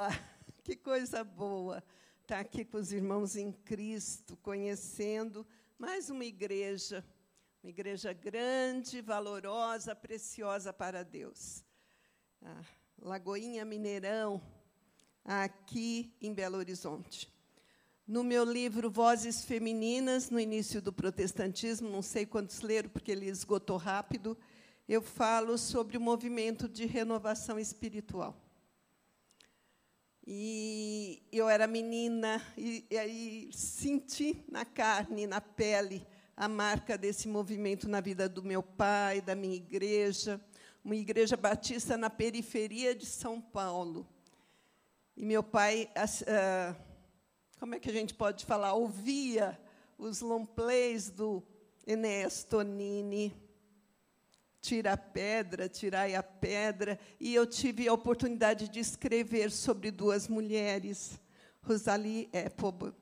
Ah, que coisa boa estar aqui com os irmãos em Cristo, conhecendo mais uma igreja, uma igreja grande, valorosa, preciosa para Deus. Ah, Lagoinha Mineirão, aqui em Belo Horizonte. No meu livro Vozes Femininas, no início do protestantismo, não sei quantos leram, porque ele esgotou rápido, eu falo sobre o movimento de renovação espiritual. E eu era menina, e, e aí senti na carne, na pele, a marca desse movimento na vida do meu pai, da minha igreja, uma igreja batista na periferia de São Paulo. E meu pai. Uh, como é que a gente pode falar, ouvia os long plays do Enéas Tonini, Tira a Pedra, Tirai a Pedra, e eu tive a oportunidade de escrever sobre duas mulheres, Rosalie Epobi,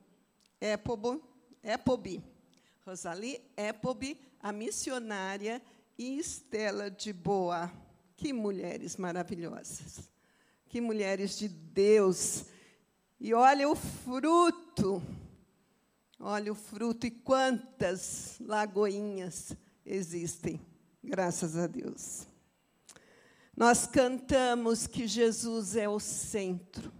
Rosalie Epobi, a missionária, e Estela de Boa. Que mulheres maravilhosas, que mulheres de Deus, e olha o fruto. Olha o fruto e quantas lagoinhas existem, graças a Deus. Nós cantamos que Jesus é o centro.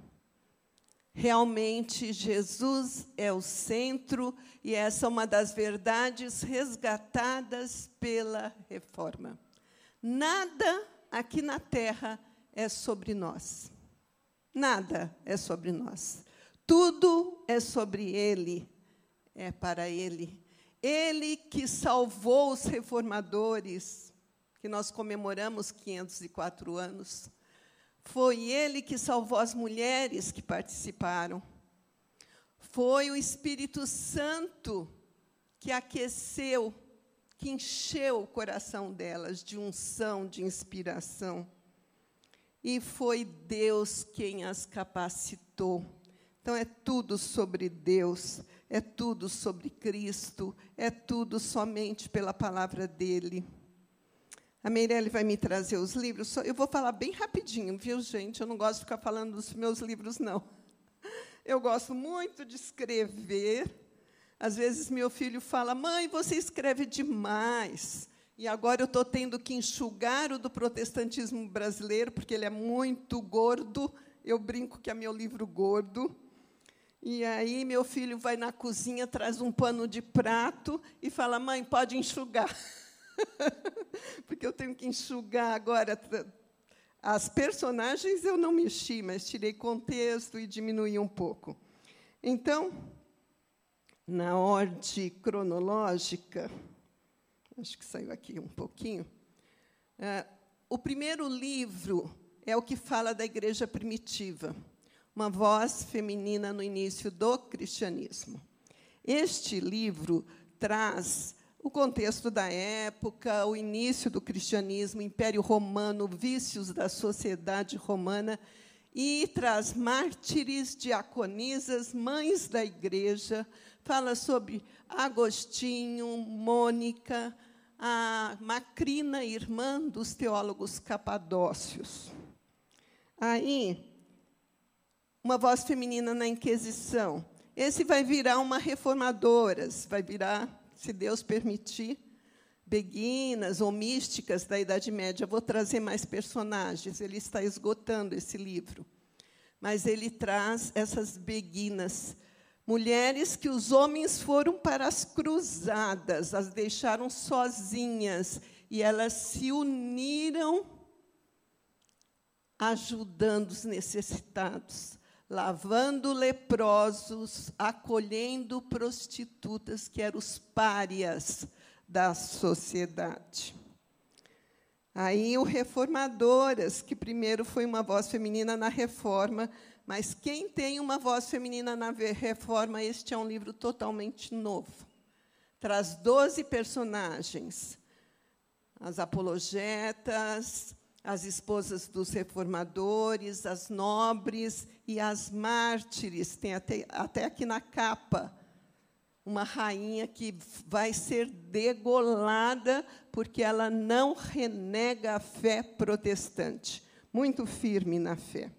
Realmente, Jesus é o centro, e essa é uma das verdades resgatadas pela reforma. Nada aqui na terra é sobre nós. Nada é sobre nós. Tudo é sobre Ele, é para Ele. Ele que salvou os reformadores, que nós comemoramos 504 anos. Foi Ele que salvou as mulheres que participaram. Foi o Espírito Santo que aqueceu, que encheu o coração delas de unção, de inspiração e foi Deus quem as capacitou. Então é tudo sobre Deus, é tudo sobre Cristo, é tudo somente pela palavra dele. A Meirelle vai me trazer os livros. Eu vou falar bem rapidinho, viu, gente? Eu não gosto de ficar falando dos meus livros, não. Eu gosto muito de escrever. Às vezes meu filho fala: "Mãe, você escreve demais". E agora eu estou tendo que enxugar o do protestantismo brasileiro, porque ele é muito gordo. Eu brinco que é meu livro gordo. E aí meu filho vai na cozinha, traz um pano de prato e fala: mãe, pode enxugar. porque eu tenho que enxugar agora. As personagens eu não mexi, mas tirei contexto e diminuí um pouco. Então, na ordem cronológica, acho que saiu aqui um pouquinho. É, o primeiro livro é o que fala da igreja primitiva, uma voz feminina no início do cristianismo. Este livro traz o contexto da época, o início do cristianismo, Império Romano, vícios da sociedade romana, e traz mártires, diaconisas, mães da igreja, fala sobre Agostinho, Mônica, a Macrina, irmã dos teólogos capadócios. Aí, uma voz feminina na Inquisição. Esse vai virar uma reformadora, vai virar, se Deus permitir, beguinas ou místicas da Idade Média. Vou trazer mais personagens, ele está esgotando esse livro. Mas ele traz essas beguinas Mulheres que os homens foram para as cruzadas, as deixaram sozinhas e elas se uniram ajudando os necessitados, lavando leprosos, acolhendo prostitutas, que eram os párias da sociedade. Aí o Reformadoras, que primeiro foi uma voz feminina na reforma, mas quem tem uma voz feminina na reforma, este é um livro totalmente novo. Traz 12 personagens: as apologetas, as esposas dos reformadores, as nobres e as mártires. Tem até, até aqui na capa uma rainha que vai ser degolada porque ela não renega a fé protestante, muito firme na fé.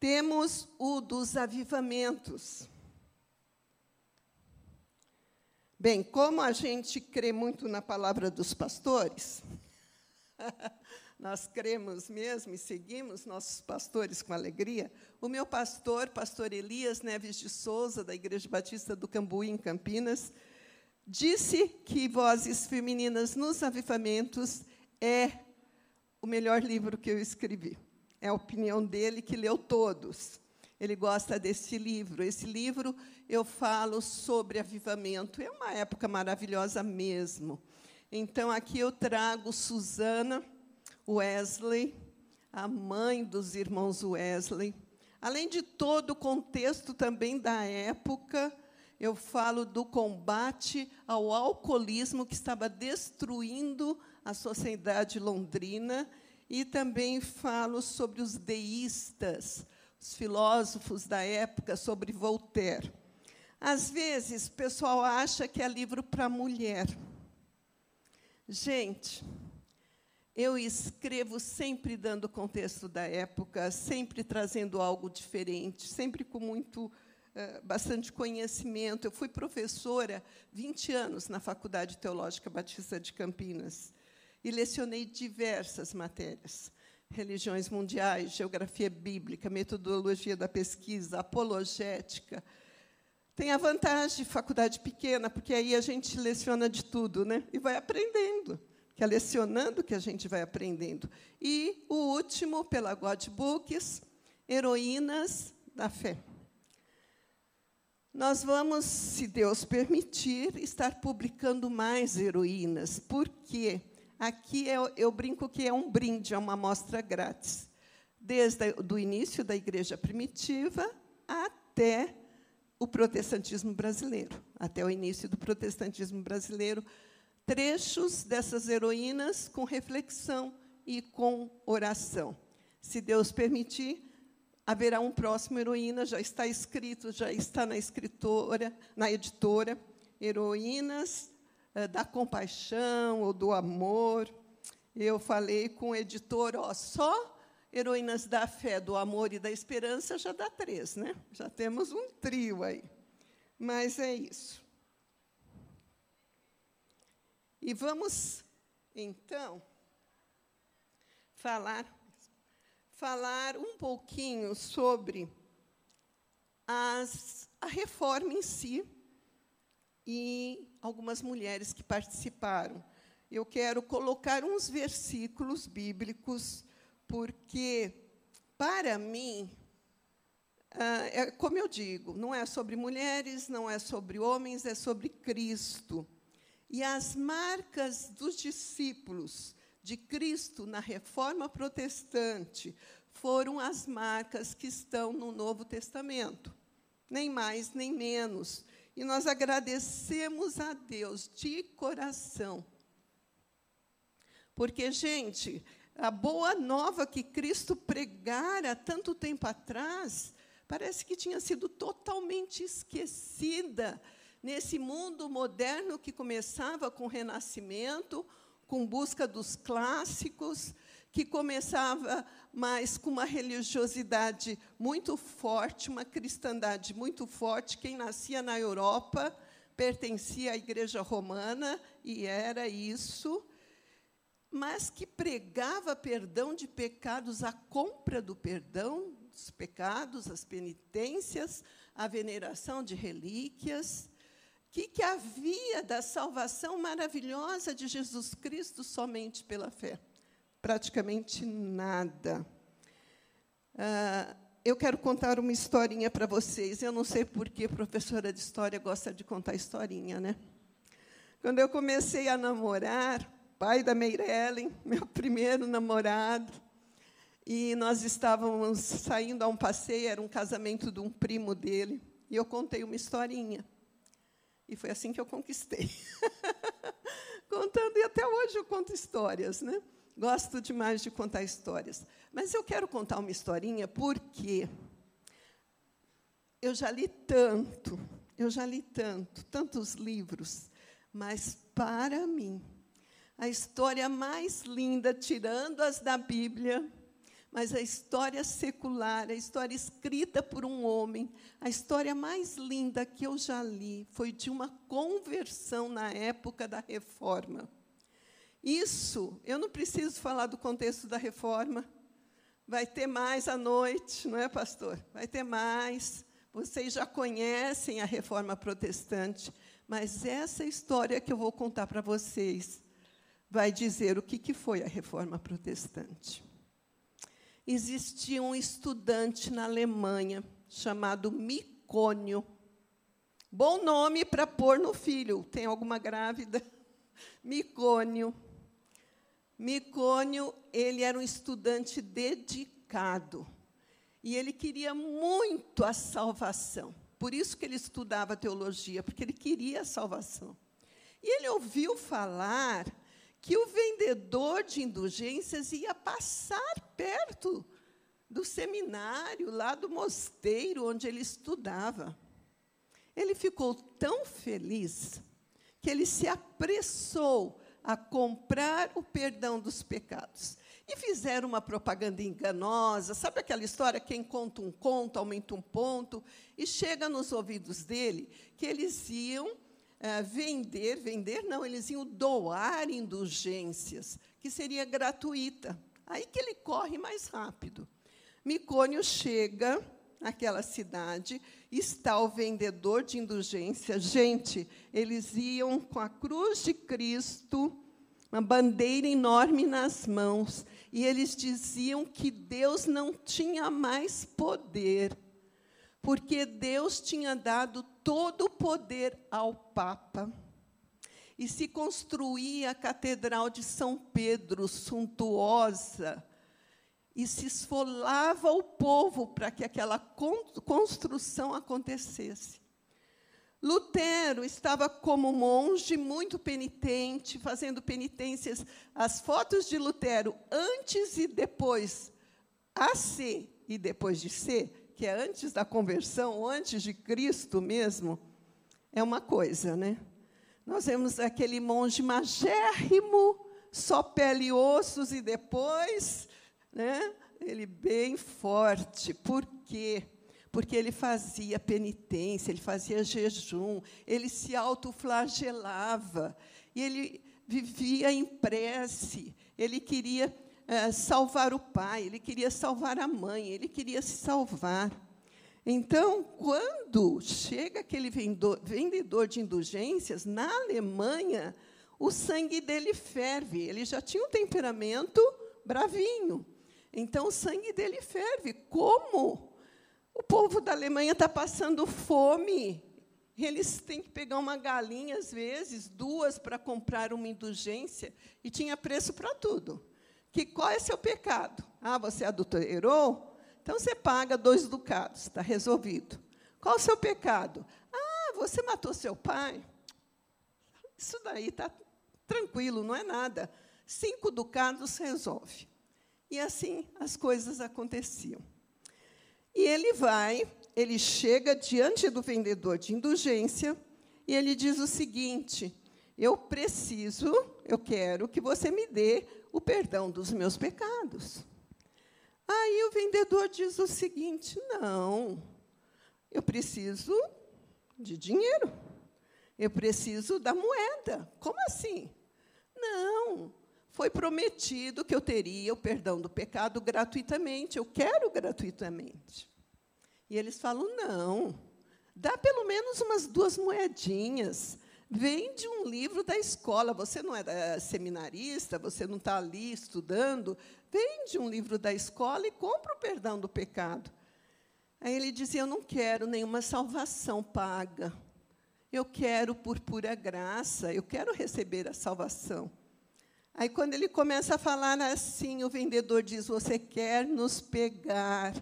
Temos o dos avivamentos. Bem, como a gente crê muito na palavra dos pastores, nós cremos mesmo e seguimos nossos pastores com alegria. O meu pastor, pastor Elias Neves de Souza, da Igreja Batista do Cambuí, em Campinas, disse que Vozes Femininas nos Avivamentos é o melhor livro que eu escrevi. É a opinião dele, que leu todos. Ele gosta desse livro. Esse livro eu falo sobre avivamento. É uma época maravilhosa mesmo. Então, aqui eu trago Susana Wesley, a mãe dos irmãos Wesley. Além de todo o contexto também da época, eu falo do combate ao alcoolismo que estava destruindo a sociedade londrina e também falo sobre os deístas, os filósofos da época, sobre Voltaire. Às vezes, o pessoal acha que é livro para mulher. Gente, eu escrevo sempre dando contexto da época, sempre trazendo algo diferente, sempre com muito uh, bastante conhecimento. Eu fui professora 20 anos na Faculdade Teológica Batista de Campinas e lecionei diversas matérias: religiões mundiais, geografia bíblica, metodologia da pesquisa, apologética. Tem a vantagem de faculdade pequena, porque aí a gente leciona de tudo, né? E vai aprendendo que é lecionando que a gente vai aprendendo. E o último, pela God Books, Heroínas da Fé. Nós vamos, se Deus permitir, estar publicando mais heroínas, porque aqui eu, eu brinco que é um brinde, é uma amostra grátis, desde o início da igreja primitiva até o protestantismo brasileiro, até o início do protestantismo brasileiro, trechos dessas heroínas com reflexão e com oração. Se Deus permitir, haverá um próximo heroína, já está escrito, já está na escritora, na editora, heroínas eh, da compaixão ou do amor. Eu falei com o editor, ó, só heroínas da fé, do amor e da esperança já dá três, né? Já temos um trio aí. Mas é isso. E vamos, então, falar, falar um pouquinho sobre as, a reforma em si e algumas mulheres que participaram. Eu quero colocar uns versículos bíblicos, porque, para mim, ah, é, como eu digo, não é sobre mulheres, não é sobre homens, é sobre Cristo. E as marcas dos discípulos de Cristo na reforma protestante foram as marcas que estão no Novo Testamento, nem mais nem menos. E nós agradecemos a Deus de coração. Porque, gente, a boa nova que Cristo pregara tanto tempo atrás, parece que tinha sido totalmente esquecida nesse mundo moderno que começava com o Renascimento, com busca dos clássicos, que começava mais com uma religiosidade muito forte, uma cristandade muito forte. Quem nascia na Europa pertencia à Igreja Romana e era isso, mas que pregava perdão de pecados, a compra do perdão dos pecados, as penitências, a veneração de relíquias que, que havia da salvação maravilhosa de Jesus Cristo somente pela fé? Praticamente nada. Ah, eu quero contar uma historinha para vocês. Eu não sei por que professora de história gosta de contar historinha, né? Quando eu comecei a namorar, pai da Meirellen, meu primeiro namorado, e nós estávamos saindo a um passeio, era um casamento de um primo dele, e eu contei uma historinha. E foi assim que eu conquistei. Contando, e até hoje eu conto histórias, né? Gosto demais de contar histórias. Mas eu quero contar uma historinha porque eu já li tanto, eu já li tanto, tantos livros, mas para mim, a história mais linda, tirando as da Bíblia, mas a história secular, a história escrita por um homem, a história mais linda que eu já li foi de uma conversão na época da reforma. Isso, eu não preciso falar do contexto da reforma. Vai ter mais à noite, não é, pastor? Vai ter mais. Vocês já conhecem a reforma protestante, mas essa história que eu vou contar para vocês vai dizer o que, que foi a reforma protestante existia um estudante na Alemanha chamado Micônio. Bom nome para pôr no filho. Tem alguma grávida? Micônio. Micônio, ele era um estudante dedicado. E ele queria muito a salvação. Por isso que ele estudava teologia, porque ele queria a salvação. E ele ouviu falar que o vendedor de indulgências ia passar perto do seminário, lá do mosteiro onde ele estudava. Ele ficou tão feliz que ele se apressou a comprar o perdão dos pecados. E fizeram uma propaganda enganosa, sabe aquela história? Quem conta um conto aumenta um ponto, e chega nos ouvidos dele que eles iam é, vender, vender não, eles iam doar indulgências, que seria gratuita. Aí que ele corre mais rápido. Micônio chega naquela cidade, está o vendedor de indulgência. Gente, eles iam com a cruz de Cristo, uma bandeira enorme nas mãos, e eles diziam que Deus não tinha mais poder porque Deus tinha dado todo o poder ao Papa. E se construía a Catedral de São Pedro, suntuosa, e se esfolava o povo para que aquela construção acontecesse. Lutero estava como monge, muito penitente, fazendo penitências. As fotos de Lutero antes e depois, a ser e depois de ser, que é antes da conversão, antes de Cristo mesmo, é uma coisa, né? Nós vemos aquele monge magérrimo, só pele e ossos, e depois, né, ele bem forte. Por quê? Porque ele fazia penitência, ele fazia jejum, ele se autoflagelava, e ele vivia em prece, ele queria é, salvar o pai, ele queria salvar a mãe, ele queria se salvar. Então, quando chega aquele vendedor de indulgências, na Alemanha, o sangue dele ferve. Ele já tinha um temperamento bravinho. Então, o sangue dele ferve. Como? O povo da Alemanha está passando fome. Eles têm que pegar uma galinha, às vezes, duas, para comprar uma indulgência. E tinha preço para tudo que qual é seu pecado? Ah, você adulterou? Então você paga dois ducados, está resolvido. Qual é o seu pecado? Ah, você matou seu pai? Isso daí está tranquilo, não é nada. Cinco ducados resolve. E assim as coisas aconteciam. E ele vai, ele chega diante do vendedor de indulgência e ele diz o seguinte: Eu preciso, eu quero que você me dê o perdão dos meus pecados. Aí o vendedor diz o seguinte: não, eu preciso de dinheiro, eu preciso da moeda. Como assim? Não, foi prometido que eu teria o perdão do pecado gratuitamente, eu quero gratuitamente. E eles falam: não, dá pelo menos umas duas moedinhas vende um livro da escola. Você não é seminarista, você não está ali estudando. Vende um livro da escola e compra o perdão do pecado. Aí ele dizia: Eu não quero nenhuma salvação paga. Eu quero por pura graça, eu quero receber a salvação. Aí, quando ele começa a falar assim, o vendedor diz: Você quer nos pegar?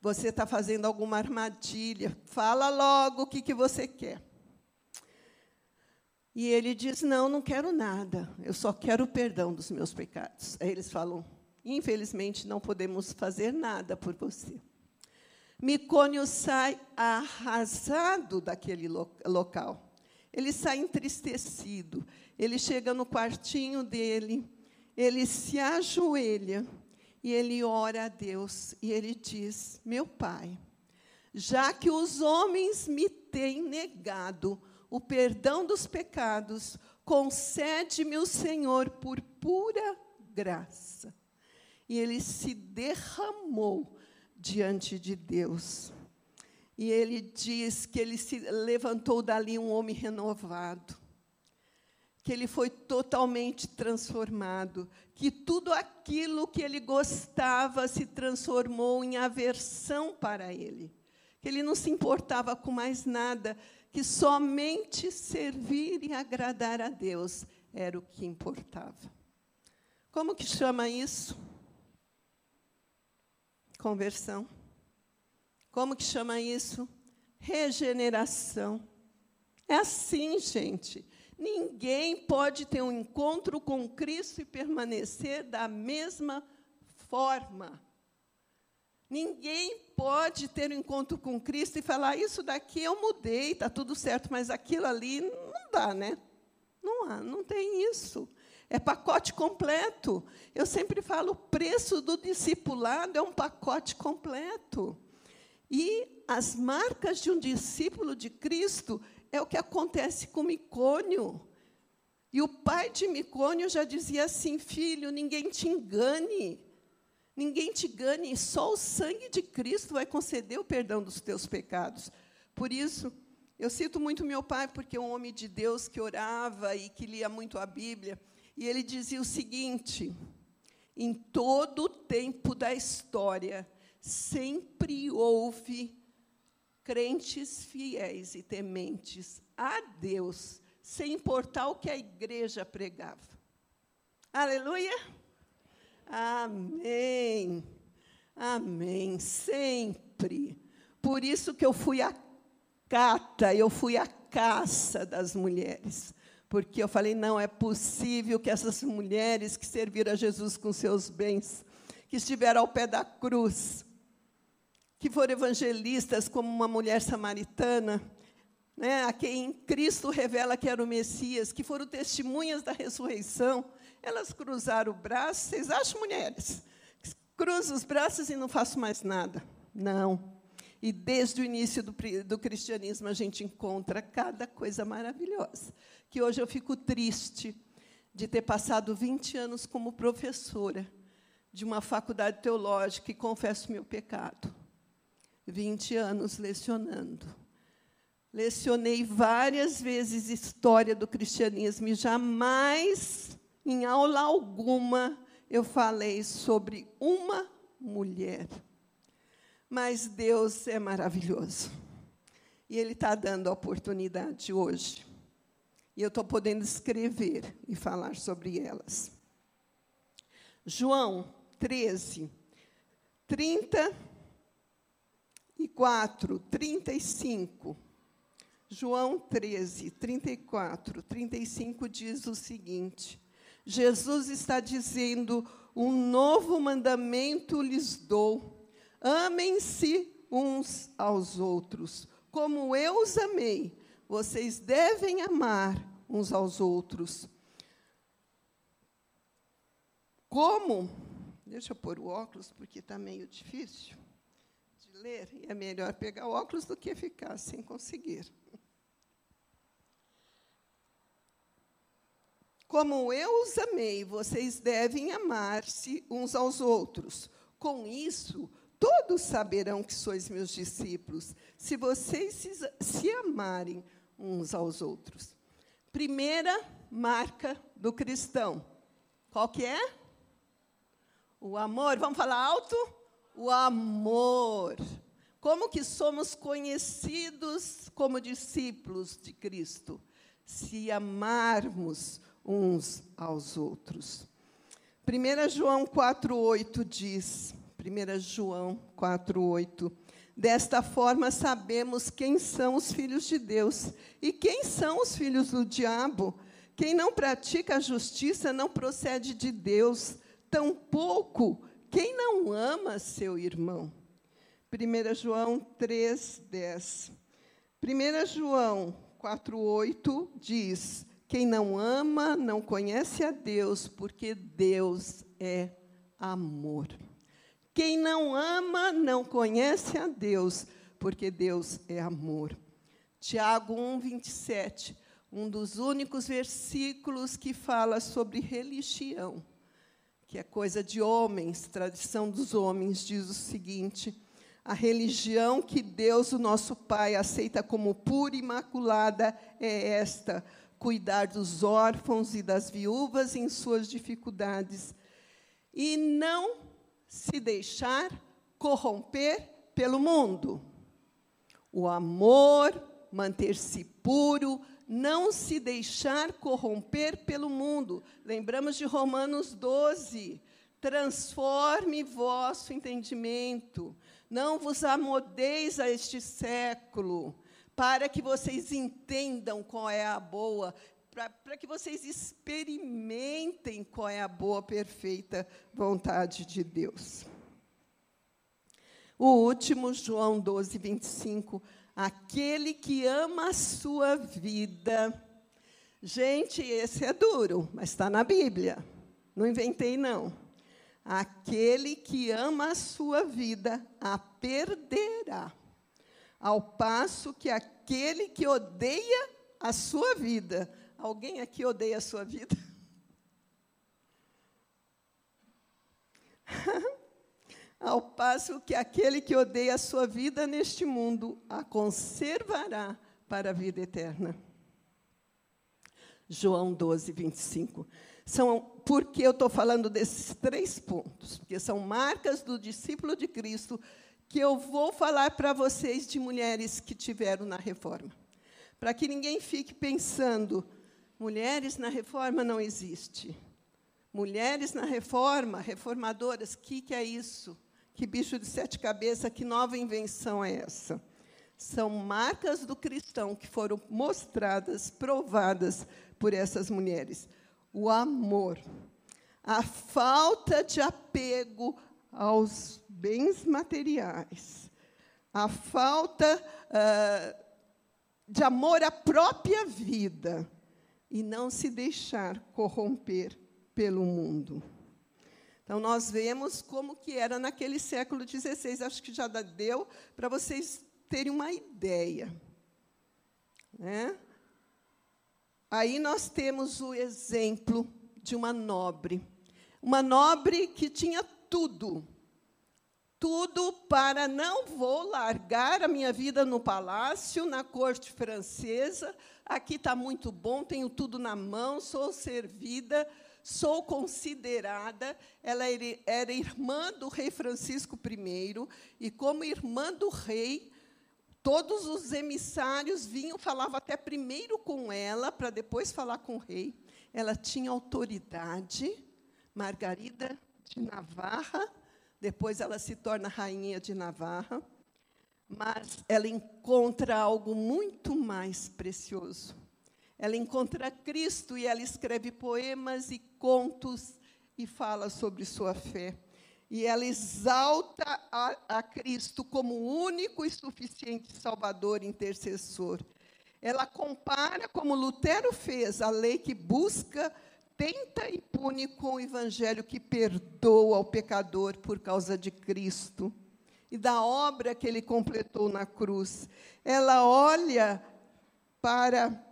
Você está fazendo alguma armadilha? Fala logo o que, que você quer. E ele diz: Não, não quero nada, eu só quero o perdão dos meus pecados. Aí eles falam: Infelizmente, não podemos fazer nada por você. Micônio sai arrasado daquele local. Ele sai entristecido. Ele chega no quartinho dele, ele se ajoelha E ele ora a Deus e ele diz: Meu pai, já que os homens me têm negado o perdão dos pecados, concede-me o Senhor por pura graça. E ele se derramou diante de Deus. E ele diz que ele se levantou dali um homem renovado, que ele foi totalmente transformado, que tudo aquilo que ele gostava se transformou em aversão para ele, que ele não se importava com mais nada, que somente servir e agradar a Deus era o que importava. Como que chama isso? Conversão. Como que chama isso? Regeneração. É assim, gente. Ninguém pode ter um encontro com Cristo e permanecer da mesma forma. Ninguém pode ter um encontro com Cristo e falar: Isso daqui eu mudei, está tudo certo, mas aquilo ali não dá, né? Não há, não tem isso. É pacote completo. Eu sempre falo: o preço do discipulado é um pacote completo. E as marcas de um discípulo de Cristo é o que acontece com Micônio. E o pai de Micônio já dizia assim: filho, ninguém te engane. Ninguém te engane, só o sangue de Cristo vai conceder o perdão dos teus pecados. Por isso, eu cito muito meu pai, porque é um homem de Deus que orava e que lia muito a Bíblia. E ele dizia o seguinte: em todo o tempo da história, sempre houve crentes fiéis e tementes a Deus, sem importar o que a igreja pregava. Aleluia! Amém. Amém. Sempre. Por isso que eu fui a cata, eu fui a caça das mulheres. Porque eu falei, não é possível que essas mulheres que serviram a Jesus com seus bens, que estiveram ao pé da cruz, que foram evangelistas, como uma mulher samaritana, né, a quem Cristo revela que era o Messias, que foram testemunhas da ressurreição, elas cruzaram o braço. Vocês acham, mulheres? Cruzo os braços e não faço mais nada. Não. E desde o início do, do cristianismo a gente encontra cada coisa maravilhosa. Que hoje eu fico triste de ter passado 20 anos como professora de uma faculdade teológica e confesso meu pecado. 20 anos lecionando. Lecionei várias vezes história do cristianismo e jamais, em aula alguma, eu falei sobre uma mulher. Mas Deus é maravilhoso. E Ele está dando a oportunidade hoje. E eu estou podendo escrever e falar sobre elas. João 13, 30 e 4, 35. João 13, 34, 35 diz o seguinte: Jesus está dizendo: Um novo mandamento lhes dou. Amem-se uns aos outros. Como eu os amei, vocês devem amar uns aos outros. Como? Deixa eu pôr o óculos, porque está meio difícil ler, e é melhor pegar óculos do que ficar sem conseguir. Como eu os amei, vocês devem amar-se uns aos outros. Com isso, todos saberão que sois meus discípulos, se vocês se, se amarem uns aos outros. Primeira marca do cristão. Qual que é? O amor. Vamos falar alto? o amor. Como que somos conhecidos como discípulos de Cristo? Se amarmos uns aos outros. 1 João 4,8 diz, 1 João 4,8, desta forma sabemos quem são os filhos de Deus e quem são os filhos do diabo. Quem não pratica a justiça não procede de Deus, tampouco quem não ama seu irmão? 1 João 3, 10. 1 João 4, 8 diz: Quem não ama não conhece a Deus, porque Deus é amor. Quem não ama não conhece a Deus, porque Deus é amor. Tiago 1, 27, um dos únicos versículos que fala sobre religião, que é coisa de homens, tradição dos homens, diz o seguinte: a religião que Deus, o nosso Pai, aceita como pura e imaculada é esta: cuidar dos órfãos e das viúvas em suas dificuldades, e não se deixar corromper pelo mundo. O amor, manter-se puro, não se deixar corromper pelo mundo. Lembramos de Romanos 12. Transforme vosso entendimento, não vos amodeis a este século, para que vocês entendam qual é a boa, para que vocês experimentem qual é a boa, perfeita vontade de Deus. O último, João 12, 25. Aquele que ama a sua vida. Gente, esse é duro, mas está na Bíblia. Não inventei, não. Aquele que ama a sua vida a perderá, ao passo que aquele que odeia a sua vida. Alguém aqui odeia a sua vida? ao passo que aquele que odeia a sua vida neste mundo a conservará para a vida eterna. João 12, 25. São, por que eu estou falando desses três pontos? Porque são marcas do discípulo de Cristo que eu vou falar para vocês de mulheres que tiveram na reforma. Para que ninguém fique pensando, mulheres na reforma não existe. Mulheres na reforma, reformadoras, o que, que é isso? Que bicho de sete cabeças, que nova invenção é essa? São marcas do cristão que foram mostradas, provadas por essas mulheres. O amor, a falta de apego aos bens materiais, a falta uh, de amor à própria vida e não se deixar corromper pelo mundo. Então, nós vemos como que era naquele século XVI. Acho que já deu para vocês terem uma ideia. Né? Aí nós temos o exemplo de uma nobre. Uma nobre que tinha tudo. Tudo para não vou largar a minha vida no palácio, na corte francesa. Aqui está muito bom, tenho tudo na mão, sou servida sou considerada, ela era irmã do rei Francisco I, e como irmã do rei, todos os emissários vinham, falavam até primeiro com ela, para depois falar com o rei. Ela tinha autoridade, Margarida de Navarra, depois ela se torna rainha de Navarra, mas ela encontra algo muito mais precioso ela encontra Cristo e ela escreve poemas e contos e fala sobre sua fé. E ela exalta a, a Cristo como único e suficiente Salvador e intercessor. Ela compara, como Lutero fez, a lei que busca, tenta e pune com o evangelho que perdoa ao pecador por causa de Cristo e da obra que ele completou na cruz. Ela olha para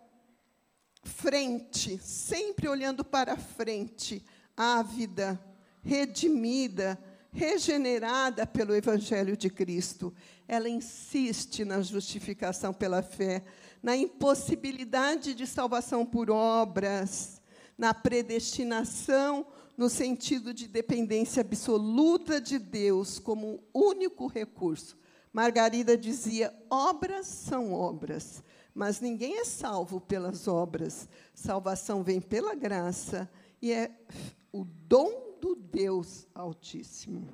frente, sempre olhando para frente, ávida, redimida, regenerada pelo Evangelho de Cristo. Ela insiste na justificação pela fé, na impossibilidade de salvação por obras, na predestinação, no sentido de dependência absoluta de Deus como único recurso. Margarida dizia: obras são obras. Mas ninguém é salvo pelas obras. Salvação vem pela graça e é o dom do Deus Altíssimo.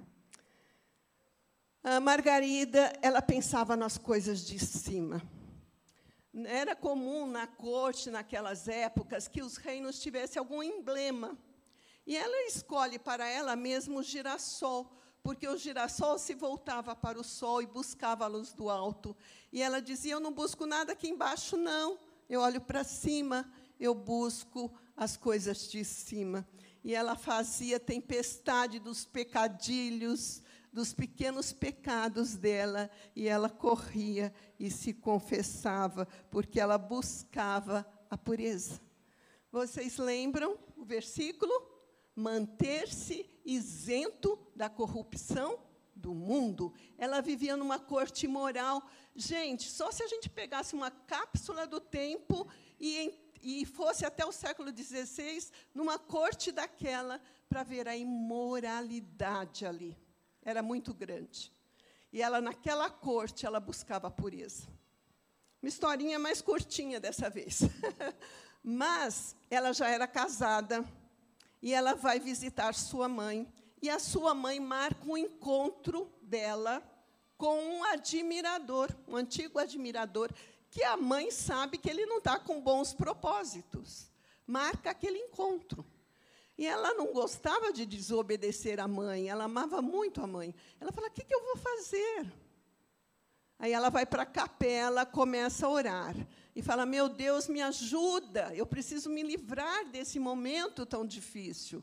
A Margarida, ela pensava nas coisas de cima. Era comum na corte, naquelas épocas, que os reinos tivessem algum emblema. E ela escolhe para ela mesma o girassol, porque o girassol se voltava para o sol e buscava a luz do alto. E ela dizia: Eu não busco nada aqui embaixo, não. Eu olho para cima, eu busco as coisas de cima. E ela fazia tempestade dos pecadilhos, dos pequenos pecados dela e ela corria e se confessava, porque ela buscava a pureza. Vocês lembram o versículo? Manter-se isento da corrupção do mundo. Ela vivia numa corte moral. Gente, só se a gente pegasse uma cápsula do tempo e, e fosse até o século XVI, numa corte daquela, para ver a imoralidade ali. Era muito grande. E ela, naquela corte, ela buscava a pureza. Uma historinha mais curtinha dessa vez. Mas ela já era casada e ela vai visitar sua mãe. E a sua mãe marca um encontro dela com um admirador, um antigo admirador, que a mãe sabe que ele não está com bons propósitos. Marca aquele encontro. E ela não gostava de desobedecer a mãe, ela amava muito a mãe. Ela fala: o que, que eu vou fazer? Aí ela vai para a capela, começa a orar e fala: Meu Deus, me ajuda, eu preciso me livrar desse momento tão difícil.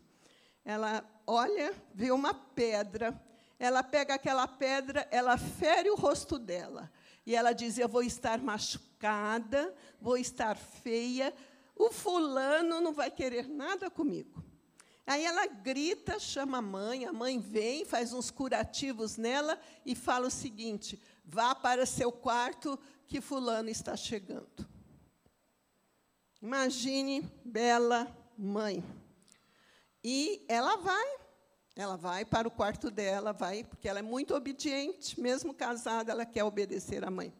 Ela olha, vê uma pedra, ela pega aquela pedra, ela fere o rosto dela. E ela diz: Eu vou estar machucada, vou estar feia, o fulano não vai querer nada comigo. Aí ela grita, chama a mãe, a mãe vem, faz uns curativos nela e fala o seguinte: vá para seu quarto, que Fulano está chegando. Imagine, bela mãe. E ela vai, ela vai para o quarto dela, vai, porque ela é muito obediente, mesmo casada, ela quer obedecer à mãe.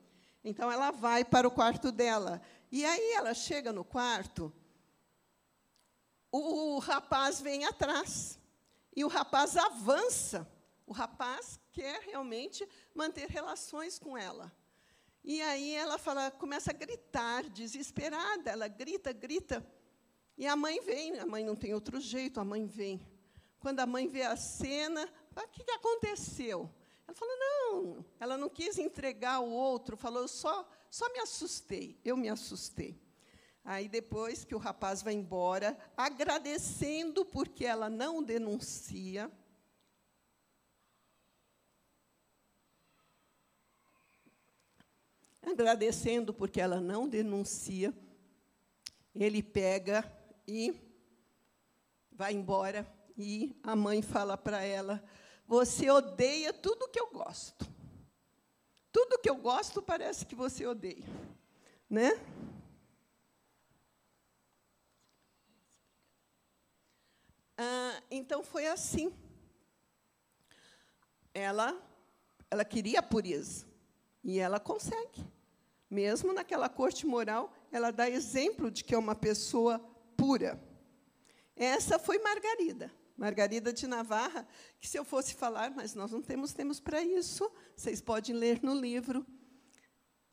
Então ela vai para o quarto dela. E aí ela chega no quarto, o, rapaz vem atrás. E o rapaz avança. O rapaz quer realmente manter relações com ela. E aí ela fala, começa a gritar, desesperada. Ela grita, grita. E a mãe vem, a mãe não tem outro jeito, a mãe vem. Quando a mãe vê a cena, o que, que aconteceu? Ela falou, não, ela não quis entregar o outro, falou, só, só me assustei, eu me assustei. Aí, depois que o rapaz vai embora, agradecendo porque ela não denuncia. Agradecendo porque ela não denuncia, ele pega e vai embora. E a mãe fala para ela: Você odeia tudo que eu gosto. Tudo que eu gosto parece que você odeia. Né? Ah, então foi assim. Ela, ela queria a pureza e ela consegue. Mesmo naquela corte moral, ela dá exemplo de que é uma pessoa pura. Essa foi Margarida. Margarida de Navarra, que se eu fosse falar, mas nós não temos tempo para isso, vocês podem ler no livro.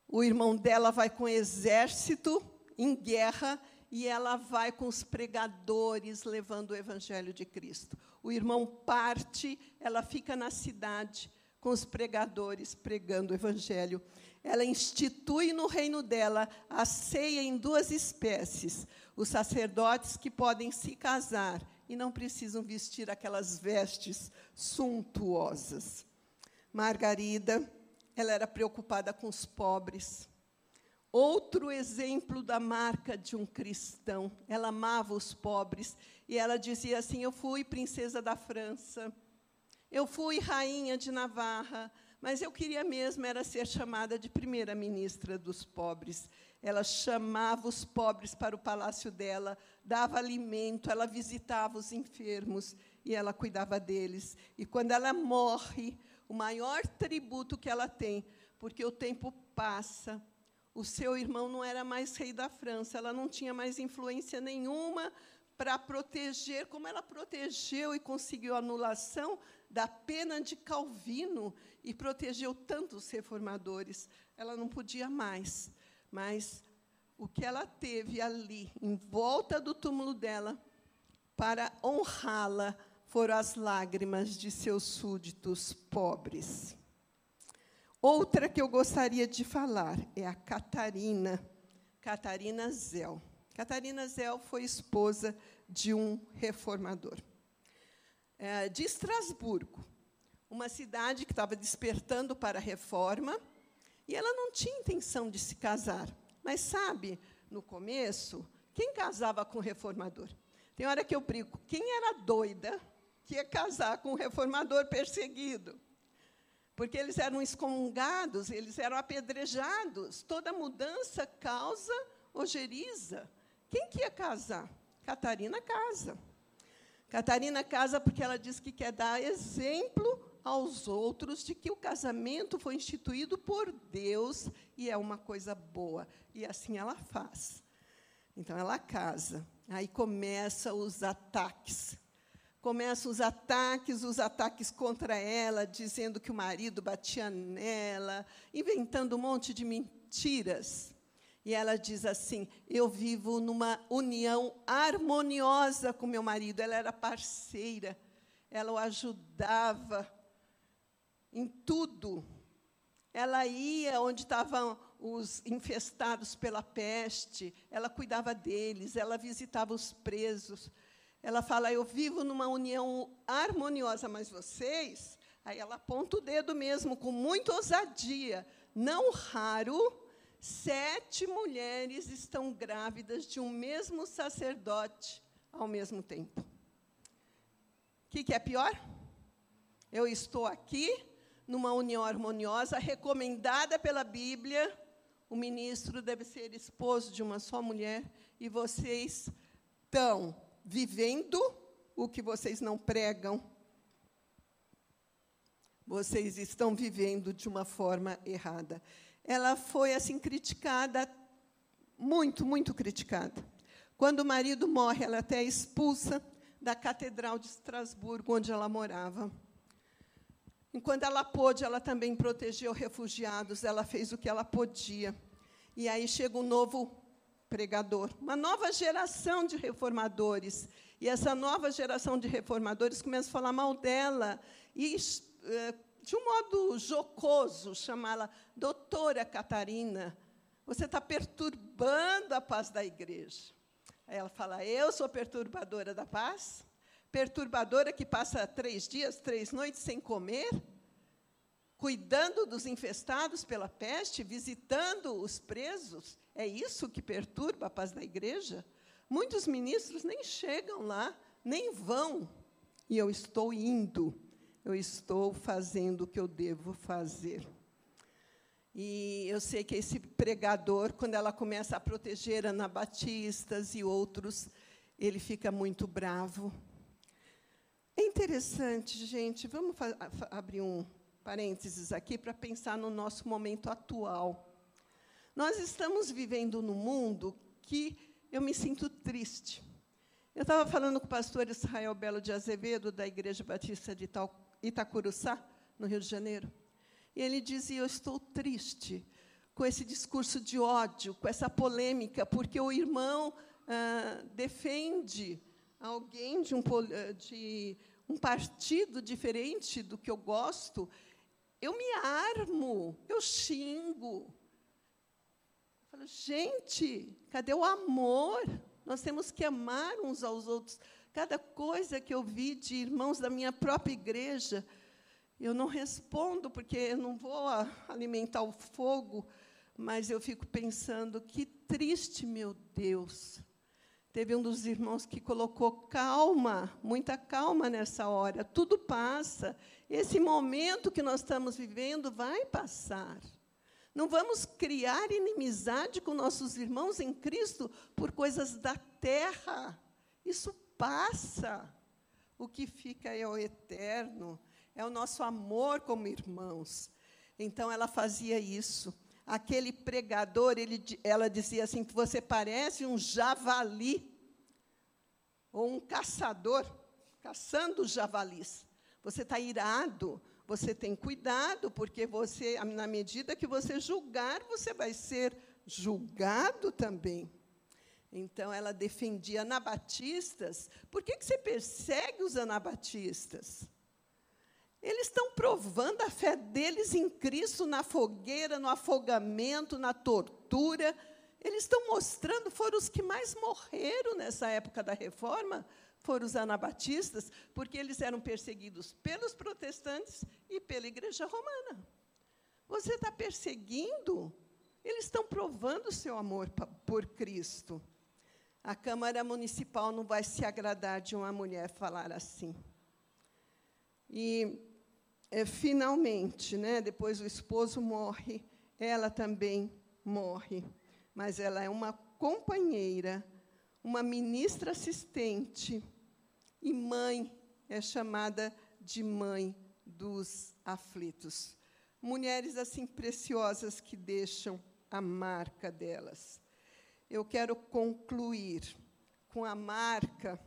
O irmão dela vai com exército em guerra e ela vai com os pregadores levando o evangelho de Cristo. O irmão parte, ela fica na cidade com os pregadores pregando o evangelho. Ela institui no reino dela a ceia em duas espécies: os sacerdotes que podem se casar e não precisam vestir aquelas vestes suntuosas. Margarida, ela era preocupada com os pobres Outro exemplo da marca de um cristão. Ela amava os pobres e ela dizia assim: Eu fui princesa da França, eu fui rainha de Navarra, mas eu queria mesmo era ser chamada de primeira ministra dos pobres. Ela chamava os pobres para o palácio dela, dava alimento, ela visitava os enfermos e ela cuidava deles. E quando ela morre, o maior tributo que ela tem, porque o tempo passa, o seu irmão não era mais rei da França, ela não tinha mais influência nenhuma para proteger, como ela protegeu e conseguiu a anulação da pena de Calvino e protegeu tantos reformadores. Ela não podia mais, mas o que ela teve ali, em volta do túmulo dela, para honrá-la, foram as lágrimas de seus súditos pobres. Outra que eu gostaria de falar é a Catarina, Catarina Zell. Catarina Zell foi esposa de um reformador. É, de Estrasburgo, uma cidade que estava despertando para a reforma, e ela não tinha intenção de se casar. Mas sabe, no começo, quem casava com reformador? Tem hora que eu brigo, quem era doida que ia casar com um reformador perseguido? Porque eles eram excomungados, eles eram apedrejados. Toda mudança causa ojeriza. Quem que ia casar? Catarina casa. Catarina casa porque ela diz que quer dar exemplo aos outros de que o casamento foi instituído por Deus e é uma coisa boa. E assim ela faz. Então ela casa. Aí começam os ataques. Começam os ataques, os ataques contra ela, dizendo que o marido batia nela, inventando um monte de mentiras. E ela diz assim: Eu vivo numa união harmoniosa com meu marido. Ela era parceira, ela o ajudava em tudo. Ela ia onde estavam os infestados pela peste, ela cuidava deles, ela visitava os presos. Ela fala: Eu vivo numa união harmoniosa, mas vocês. Aí ela aponta o dedo mesmo, com muita ousadia. Não raro, sete mulheres estão grávidas de um mesmo sacerdote ao mesmo tempo. O que, que é pior? Eu estou aqui numa união harmoniosa, recomendada pela Bíblia, o ministro deve ser esposo de uma só mulher, e vocês estão vivendo o que vocês não pregam. Vocês estão vivendo de uma forma errada. Ela foi assim criticada, muito, muito criticada. Quando o marido morre, ela é até é expulsa da Catedral de Estrasburgo, onde ela morava. Enquanto ela pôde, ela também protegeu refugiados, ela fez o que ela podia. E aí chega um novo pregador, uma nova geração de reformadores. E essa nova geração de reformadores começa a falar mal dela. E, eh, de um modo jocoso, chamá-la doutora Catarina. Você está perturbando a paz da igreja. Aí ela fala: Eu sou perturbadora da paz? perturbadora que passa três dias, três noites sem comer, cuidando dos infestados pela peste, visitando os presos. É isso que perturba a paz da igreja? Muitos ministros nem chegam lá, nem vão. E eu estou indo, eu estou fazendo o que eu devo fazer. E eu sei que esse pregador, quando ela começa a proteger anabatistas e outros, ele fica muito bravo, é interessante, gente, vamos abrir um parênteses aqui para pensar no nosso momento atual. Nós estamos vivendo num mundo que eu me sinto triste. Eu estava falando com o pastor Israel Belo de Azevedo, da Igreja Batista de Itacuruçá, no Rio de Janeiro. E ele dizia: Eu estou triste com esse discurso de ódio, com essa polêmica, porque o irmão ah, defende alguém de um, eh, de um partido diferente do que eu gosto, eu me armo, eu xingo. Falo, gente, cadê o amor? Nós temos que amar uns aos outros. Cada coisa que eu vi de irmãos da minha própria igreja, eu não respondo, porque eu não vou alimentar o fogo, mas eu fico pensando, que triste, meu Deus. Teve um dos irmãos que colocou calma, muita calma nessa hora. Tudo passa. Esse momento que nós estamos vivendo vai passar. Não vamos criar inimizade com nossos irmãos em Cristo por coisas da terra. Isso passa. O que fica é o eterno, é o nosso amor como irmãos. Então ela fazia isso aquele pregador, ele, ela dizia assim: você parece um javali, ou um caçador, caçando javalis. Você está irado, você tem cuidado, porque você, na medida que você julgar, você vai ser julgado também. Então, ela defendia anabatistas. Por que, que você persegue os anabatistas? Eles estão provando a fé deles em Cristo na fogueira, no afogamento, na tortura. Eles estão mostrando, foram os que mais morreram nessa época da reforma, foram os anabatistas, porque eles eram perseguidos pelos protestantes e pela Igreja Romana. Você está perseguindo? Eles estão provando o seu amor por Cristo. A Câmara Municipal não vai se agradar de uma mulher falar assim. E, é, finalmente, né, depois o esposo morre, ela também morre. Mas ela é uma companheira, uma ministra assistente e mãe, é chamada de mãe dos aflitos mulheres assim preciosas que deixam a marca delas. Eu quero concluir com a marca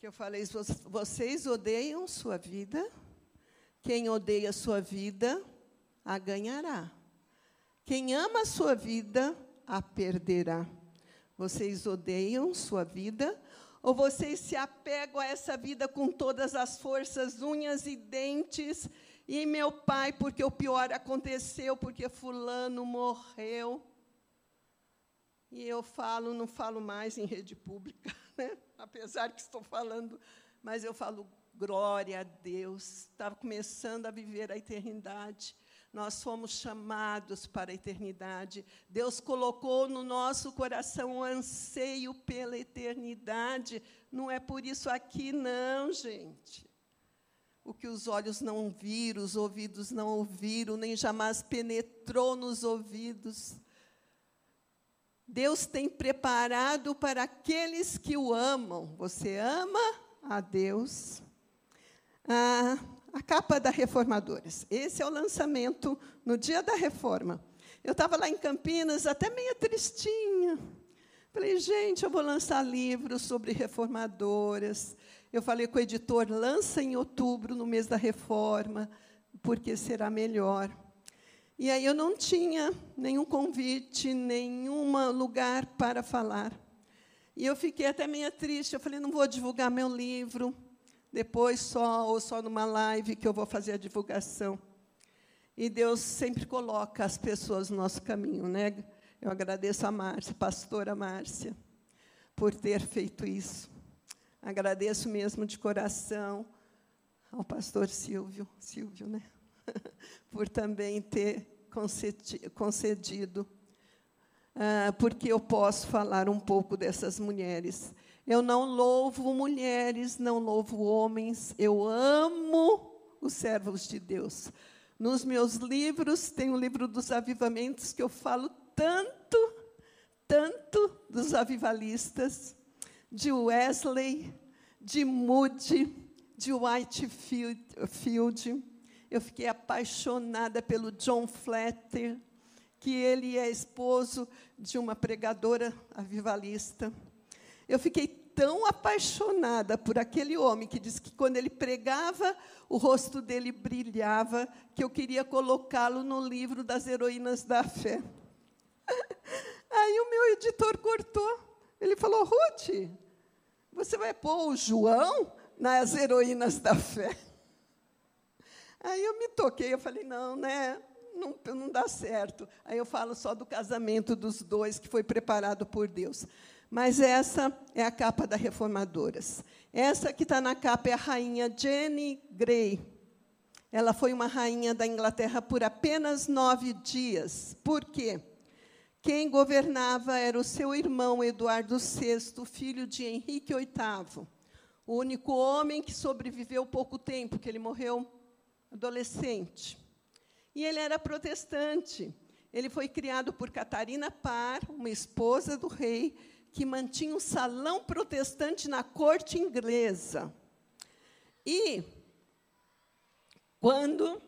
que eu falei: vocês odeiam sua vida, quem odeia sua vida a ganhará. Quem ama a sua vida a perderá. Vocês odeiam sua vida ou vocês se apegam a essa vida com todas as forças, unhas e dentes e meu pai, porque o pior aconteceu, porque fulano morreu. E eu falo, não falo mais em rede pública, né? apesar que estou falando, mas eu falo glória a Deus. Estava começando a viver a eternidade. Nós fomos chamados para a eternidade. Deus colocou no nosso coração o anseio pela eternidade. Não é por isso aqui, não, gente o que os olhos não viram, os ouvidos não ouviram, nem jamais penetrou nos ouvidos. Deus tem preparado para aqueles que o amam. Você ama a Deus? Ah, a capa da Reformadores. Esse é o lançamento no dia da reforma. Eu estava lá em Campinas, até meio tristinha. Falei, gente, eu vou lançar livros sobre reformadoras. Eu falei com o editor: lança em outubro, no mês da reforma, porque será melhor. E aí eu não tinha nenhum convite, nenhum lugar para falar. E eu fiquei até meio triste. Eu falei: não vou divulgar meu livro, depois só, ou só numa live que eu vou fazer a divulgação. E Deus sempre coloca as pessoas no nosso caminho, né? Eu agradeço a Márcia, pastora Márcia, por ter feito isso. Agradeço mesmo de coração ao pastor Silvio, Silvio, né? por também ter concedido, uh, porque eu posso falar um pouco dessas mulheres. Eu não louvo mulheres, não louvo homens, eu amo os servos de Deus. Nos meus livros, tem o livro dos avivamentos, que eu falo tanto, tanto dos avivalistas, de Wesley, de Moody, de Whitefield. Eu fiquei apaixonada pelo John Flatter, que ele é esposo de uma pregadora avivalista. Eu fiquei tão apaixonada por aquele homem que diz que quando ele pregava, o rosto dele brilhava, que eu queria colocá-lo no livro das heroínas da fé. Aí o meu editor cortou. Ele falou: Ruth, você vai pôr o João nas heroínas da fé? Aí eu me toquei, eu falei: não, né? Não, não dá certo. Aí eu falo só do casamento dos dois, que foi preparado por Deus. Mas essa é a capa da Reformadoras. Essa que está na capa é a rainha Jenny Grey. Ela foi uma rainha da Inglaterra por apenas nove dias. Por quê? Quem governava era o seu irmão Eduardo VI, filho de Henrique VIII, o único homem que sobreviveu pouco tempo, que ele morreu adolescente. E ele era protestante. Ele foi criado por Catarina Parr, uma esposa do rei, que mantinha um salão protestante na corte inglesa. E, quando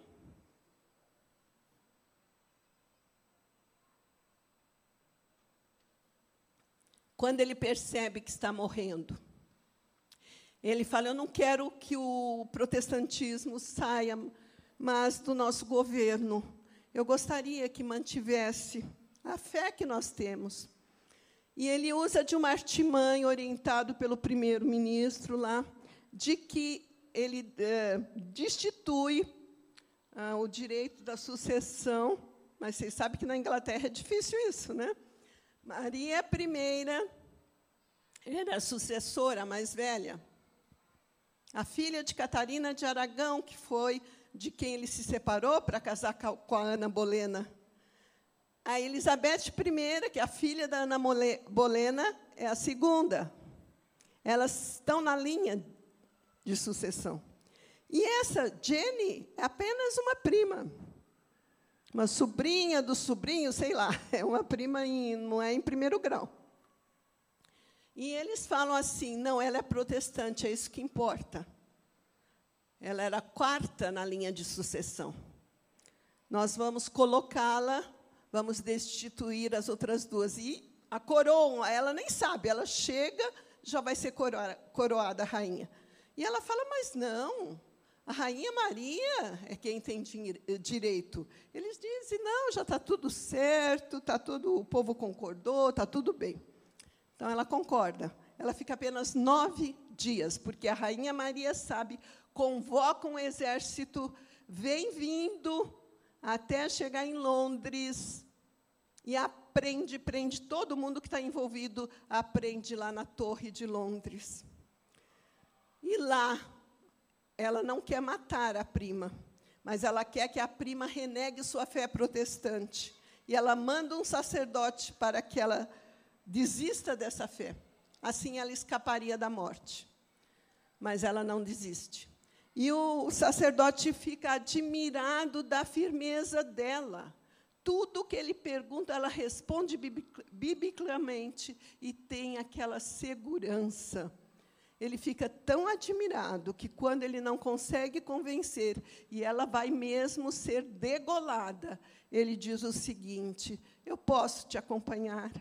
quando ele percebe que está morrendo. Ele fala: Eu não quero que o protestantismo saia mas do nosso governo. Eu gostaria que mantivesse a fé que nós temos. E ele usa de uma artimanha orientado pelo primeiro-ministro lá, de que ele é, destitui ah, o direito da sucessão. Mas vocês sabem que na Inglaterra é difícil isso, né? Maria I era a sucessora mais velha, A filha de Catarina de Aragão, que foi de quem ele se separou para casar com a Ana Bolena. A Elizabeth I, que é a filha da Ana Bolena, é a segunda. Elas estão na linha de sucessão. E essa Jenny é apenas uma prima. Uma sobrinha do sobrinho, sei lá, é uma prima, em, não é em primeiro grau. E eles falam assim: não, ela é protestante, é isso que importa. Ela era a quarta na linha de sucessão. Nós vamos colocá-la, vamos destituir as outras duas. E a coroa, ela nem sabe, ela chega, já vai ser coroada, coroada a rainha. E ela fala: mas não, a rainha Maria é quem tem direito. Eles dizem: não, já está tudo certo, tá tudo, o povo concordou, está tudo bem. Então ela concorda. Ela fica apenas nove dias, porque a rainha Maria sabe, convoca um exército, vem vindo até chegar em Londres e aprende, prende todo mundo que está envolvido, aprende lá na Torre de Londres. E lá, ela não quer matar a prima, mas ela quer que a prima renegue sua fé protestante. E ela manda um sacerdote para que ela desista dessa fé. Assim ela escaparia da morte. Mas ela não desiste. E o sacerdote fica admirado da firmeza dela. Tudo que ele pergunta, ela responde biblicamente e tem aquela segurança. Ele fica tão admirado que, quando ele não consegue convencer e ela vai mesmo ser degolada, ele diz o seguinte: Eu posso te acompanhar.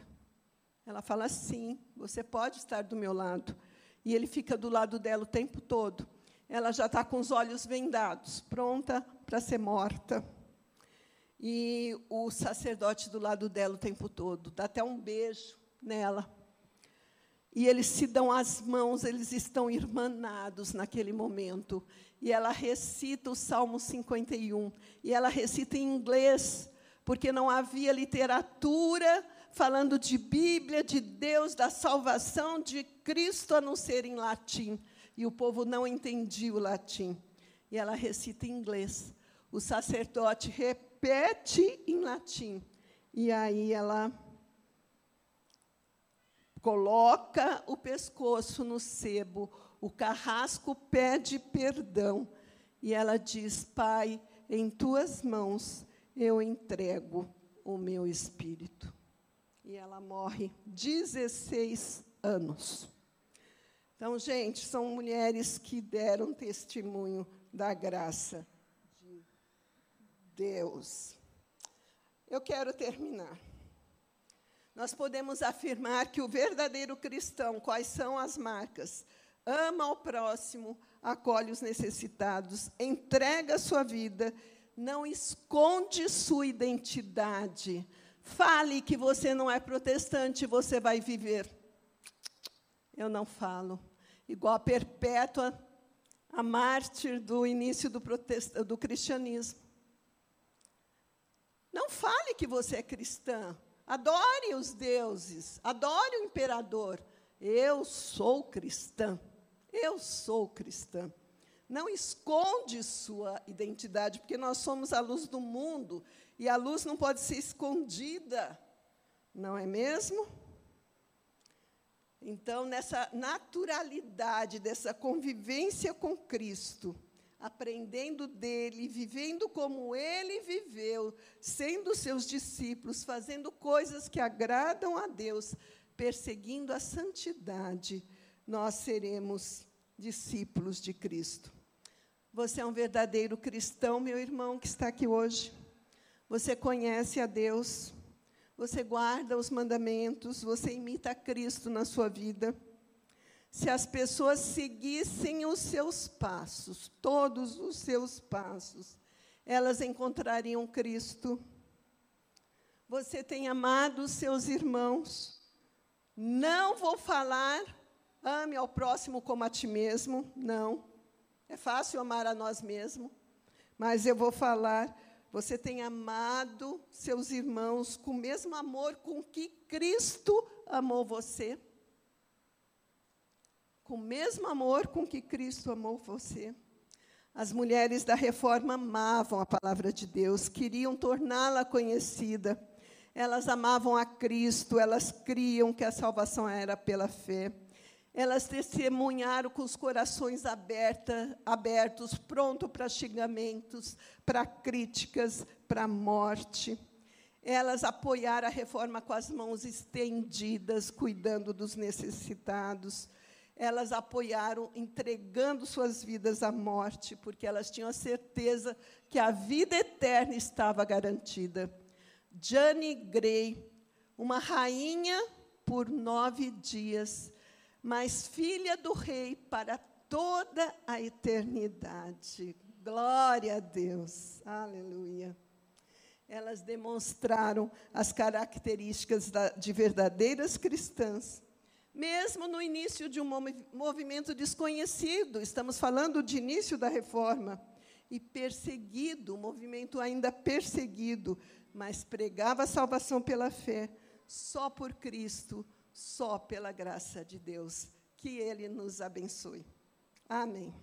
Ela fala: Sim, você pode estar do meu lado. E ele fica do lado dela o tempo todo. Ela já está com os olhos vendados, pronta para ser morta. E o sacerdote do lado dela o tempo todo, dá até um beijo nela. E eles se dão as mãos, eles estão irmanados naquele momento. E ela recita o Salmo 51. E ela recita em inglês, porque não havia literatura falando de Bíblia, de Deus, da salvação de Cristo, a não ser em latim. E o povo não entendia o latim. E ela recita em inglês. O sacerdote repete em latim. E aí ela coloca o pescoço no sebo, o carrasco pede perdão. E ela diz: Pai, em tuas mãos eu entrego o meu espírito e ela morre 16 anos. Então, gente, são mulheres que deram testemunho da graça Deus. Eu quero terminar. Nós podemos afirmar que o verdadeiro cristão, quais são as marcas? Ama ao próximo, acolhe os necessitados, entrega a sua vida, não esconde sua identidade, Fale que você não é protestante, você vai viver. Eu não falo. Igual a Perpétua, a mártir do início do, do cristianismo. Que você é cristã. Adore os deuses, adore o imperador. Eu sou cristã. Eu sou cristã. Não esconde sua identidade, porque nós somos a luz do mundo e a luz não pode ser escondida, não é mesmo? Então, nessa naturalidade, dessa convivência com Cristo, aprendendo dele, vivendo como ele viveu, sendo seus discípulos, fazendo coisas que agradam a Deus, perseguindo a santidade, nós seremos discípulos de Cristo. Você é um verdadeiro cristão, meu irmão, que está aqui hoje. Você conhece a Deus, você guarda os mandamentos, você imita a Cristo na sua vida. Se as pessoas seguissem os seus passos, todos os seus passos, elas encontrariam Cristo. Você tem amado os seus irmãos. Não vou falar, ame ao próximo como a ti mesmo. Não. É fácil amar a nós mesmos. Mas eu vou falar, você tem amado seus irmãos com o mesmo amor com que Cristo amou você? Com o mesmo amor com que Cristo amou você. As mulheres da reforma amavam a palavra de Deus, queriam torná-la conhecida. Elas amavam a Cristo, elas criam que a salvação era pela fé. Elas testemunharam com os corações aberta, abertos, pronto para xingamentos, para críticas, para morte. Elas apoiaram a reforma com as mãos estendidas, cuidando dos necessitados. Elas apoiaram entregando suas vidas à morte, porque elas tinham a certeza que a vida eterna estava garantida. Jane Grey, uma rainha por nove dias, mas filha do rei para toda a eternidade. Glória a Deus. Aleluia. Elas demonstraram as características de verdadeiras cristãs, mesmo no início de um movimento desconhecido, estamos falando de início da reforma, e perseguido, um movimento ainda perseguido, mas pregava a salvação pela fé, só por Cristo, só pela graça de Deus. Que Ele nos abençoe. Amém.